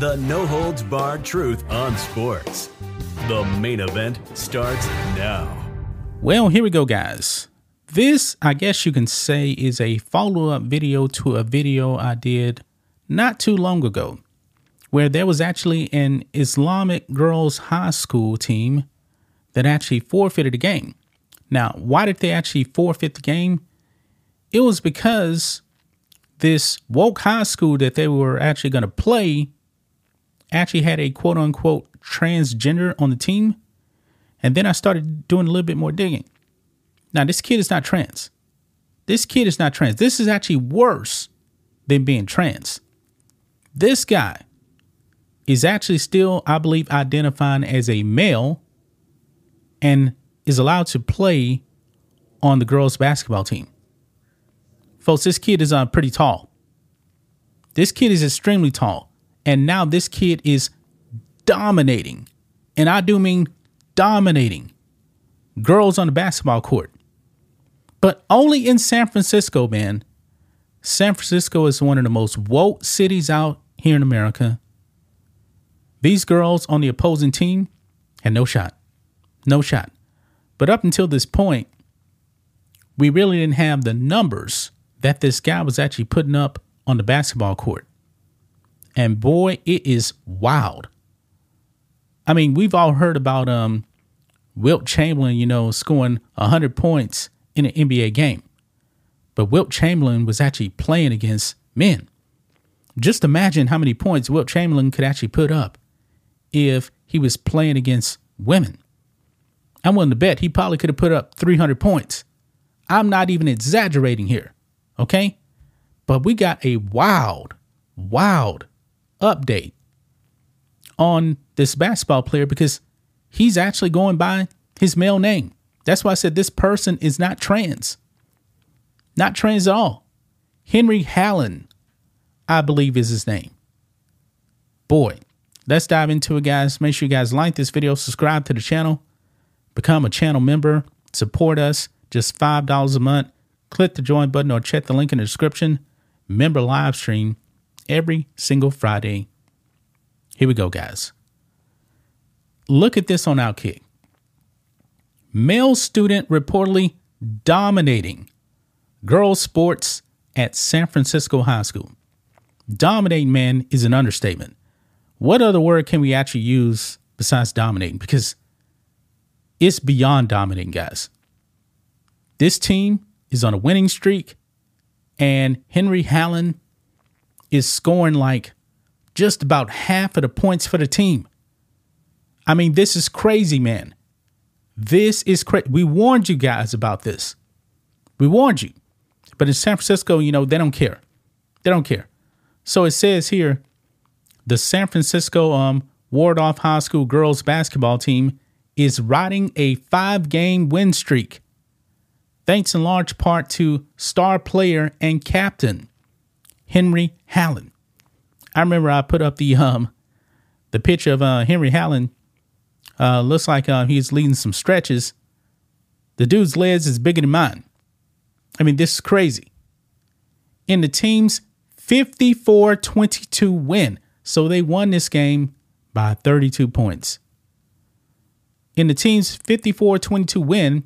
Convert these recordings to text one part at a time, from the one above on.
The no holds barred truth on sports. The main event starts now. Well, here we go, guys. This, I guess you can say, is a follow up video to a video I did not too long ago, where there was actually an Islamic girls' high school team that actually forfeited the game. Now, why did they actually forfeit the game? It was because this woke high school that they were actually going to play actually had a quote unquote transgender on the team. And then I started doing a little bit more digging. Now, this kid is not trans. This kid is not trans. This is actually worse than being trans. This guy is actually still, I believe, identifying as a male and is allowed to play on the girls' basketball team. Folks, this kid is uh, pretty tall. This kid is extremely tall. And now this kid is dominating. And I do mean dominating girls on the basketball court. But only in San Francisco, man. San Francisco is one of the most woke cities out here in America. These girls on the opposing team had no shot. No shot. But up until this point, we really didn't have the numbers that this guy was actually putting up on the basketball court. And boy, it is wild. I mean, we've all heard about um Wilt Chamberlain, you know, scoring 100 points in an NBA game. But Wilt Chamberlain was actually playing against men. Just imagine how many points Wilt Chamberlain could actually put up if he was playing against women. I'm willing to bet he probably could have put up 300 points. I'm not even exaggerating here, okay? But we got a wild, wild update on this basketball player because he's actually going by his male name. That's why I said this person is not trans. Not trans at all. Henry Hallen, I believe, is his name. Boy, let's dive into it, guys. Make sure you guys like this video, subscribe to the channel, become a channel member, support us. Just $5 a month. Click the join button or check the link in the description. Member live stream every single Friday. Here we go, guys. Look at this on Outkick. Male student reportedly dominating girls' sports at San Francisco High School. Dominating, man, is an understatement. What other word can we actually use besides dominating? Because it's beyond dominating, guys. This team is on a winning streak, and Henry Hallen is scoring like just about half of the points for the team. I mean, this is crazy, man. This is crazy. We warned you guys about this. We warned you. But in San Francisco, you know, they don't care. They don't care. So it says here the San Francisco um, Waldorf High School girls basketball team is riding a five game win streak thanks in large part to star player and captain Henry Hallen. I remember I put up the um the picture of uh, Henry Hallen. Uh, looks like uh, he's leading some stretches. The dude's legs is bigger than mine. I mean, this is crazy. In the team's 54 22 win. So they won this game by 32 points. In the team's 54 22 win,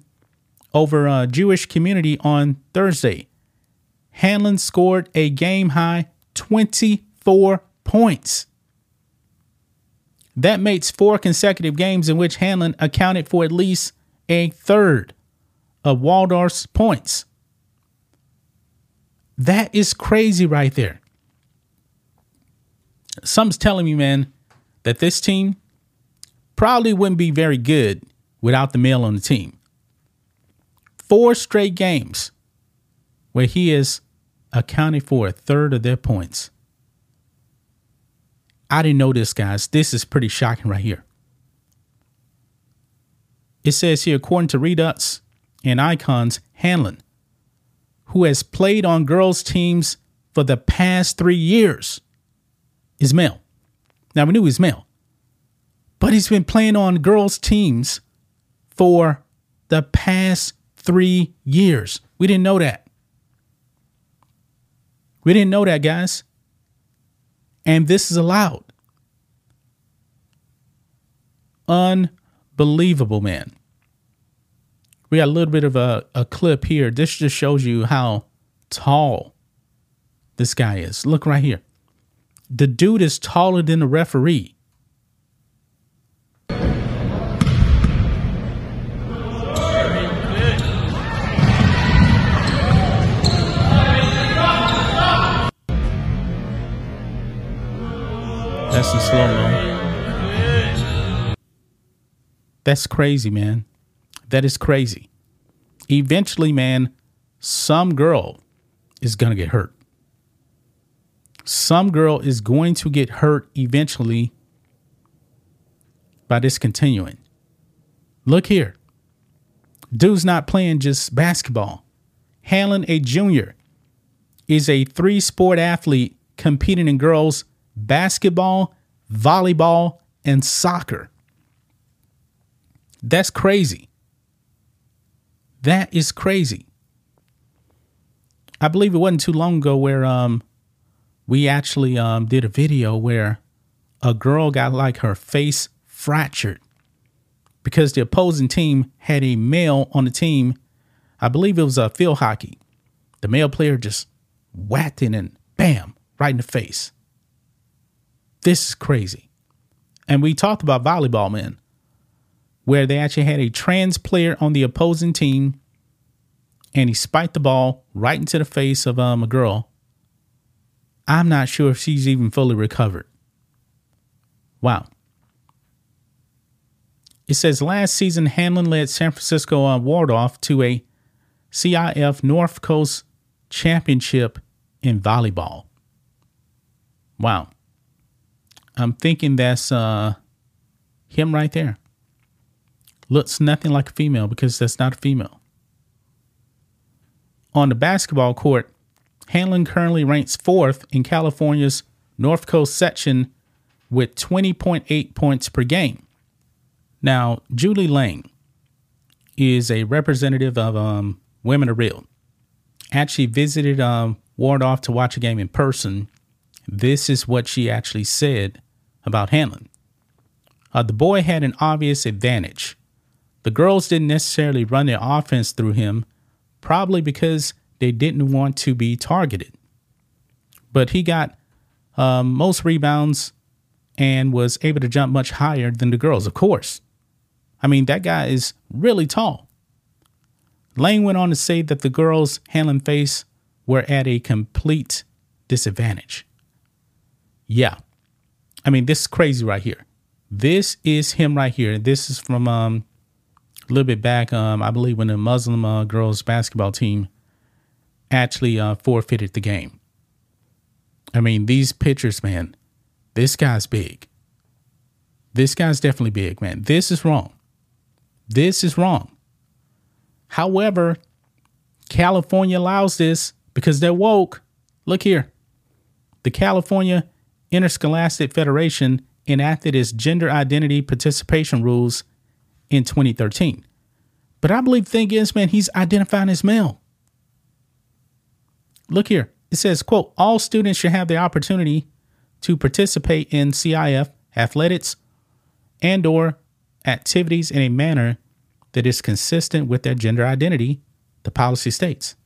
over a Jewish community on Thursday. Hanlon scored a game high 24 points. That makes four consecutive games in which Hanlon accounted for at least a third of Waldorf's points. That is crazy right there. Something's telling me, man, that this team probably wouldn't be very good without the male on the team. Four straight games where he has accounted for a third of their points. I didn't know this, guys. This is pretty shocking right here. It says here, according to Reduxx and Icons, Hanlon, who has played on girls' teams for the past three years, is male. Now, we knew he's male, but he's been playing on girls' teams for the past three years. We didn't know that. We didn't know that, guys. And this is allowed. Unbelievable, man. We got a little bit of a, a clip here. This just shows you how tall this guy is. Look right here. The dude is taller than the referee. That's in slow mo. That's crazy, man. That is crazy. Eventually, man, some girl is going to get hurt. Some girl is going to get hurt eventually by this continuing. Look here. Dude's not playing just basketball. Hanlon, a junior, is a three sport athlete competing in girls' basketball, volleyball, and soccer. That's crazy. That is crazy. I believe it wasn't too long ago where um we actually um did a video where a girl got like her face fractured because the opposing team had a male on the team. I believe it was a uh, field hockey. The male player just whacked it and bam, right in the face. This is crazy. And we talked about volleyball, man, where they actually had a trans player on the opposing team and he spiked the ball right into the face of um, a girl. I'm not sure if she's even fully recovered. Wow. It says last season, Hanlon led San Francisco uh, Waldorf to a CIF North Coast Championship in volleyball. Wow. I'm thinking that's uh, him right there. Looks nothing like a female because that's not a female. On the basketball court, Hanlon currently ranks fourth in California's North Coast section with 20.8 points per game. Now, Julie Lang is a representative of um, Women Are Real. Actually visited um, Waldorf to watch a game in person. This is what she actually said about Hanlon. Uh, the boy had an obvious advantage. The girls didn't necessarily run their offense through him, probably because they didn't want to be targeted. But he got um, most rebounds and was able to jump much higher than the girls, of course. I mean, that guy is really tall. Lane went on to say that the girls Hanlon face were at a complete disadvantage. Yeah, I mean, this is crazy right here. This is him right here. This is from um, a little bit back, um, I believe, when the Muslim uh, girls basketball team actually uh, forfeited the game. I mean, these pictures, man, this guy's big. This guy's definitely big, man. This is wrong. This is wrong. However, California allows this because they're woke. Look here. The California Interscholastic Federation enacted its gender identity participation rules in 2013. But I believe the thing is, man, he's identifying as male. Look here. It says, quote, all students should have the opportunity to participate in CIF athletics and or activities in a manner that is consistent with their gender identity, the policy states.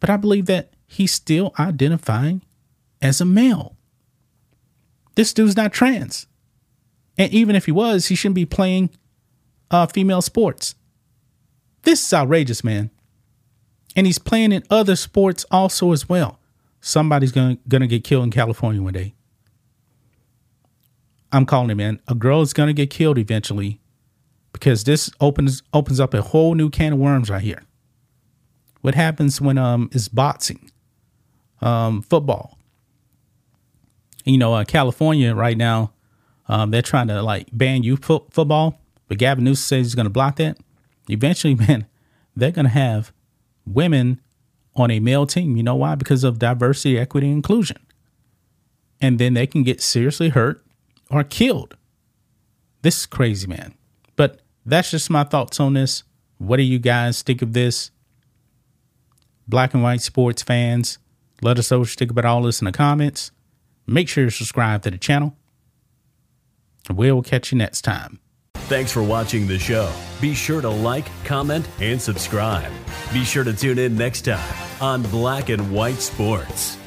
But I believe that he's still identifying as a male. This dude's not trans. And even if he was, he shouldn't be playing uh, female sports. This is outrageous, man. And he's playing in other sports also as well. Somebody's gonna gonna get killed in California one day. I'm calling it, man. A girl is gonna get killed eventually because this opens opens up a whole new can of worms right here. What happens when um is boxing, um, football? You know, uh, California right now, um, they're trying to like ban youth fo- football, but Gavin Newsom says he's going to block that. Eventually, man, they're going to have women on a male team. You know why? Because of diversity, equity, inclusion. And then they can get seriously hurt or killed. This is crazy, man. But that's just my thoughts on this. What do you guys think of this? Black and white sports fans, let us know what you think about all this in the comments. Make sure to subscribe to the channel. We'll catch you next time. Thanks for watching the show. Be sure to like, comment, and subscribe. Be sure to tune in next time on Black and White Sports.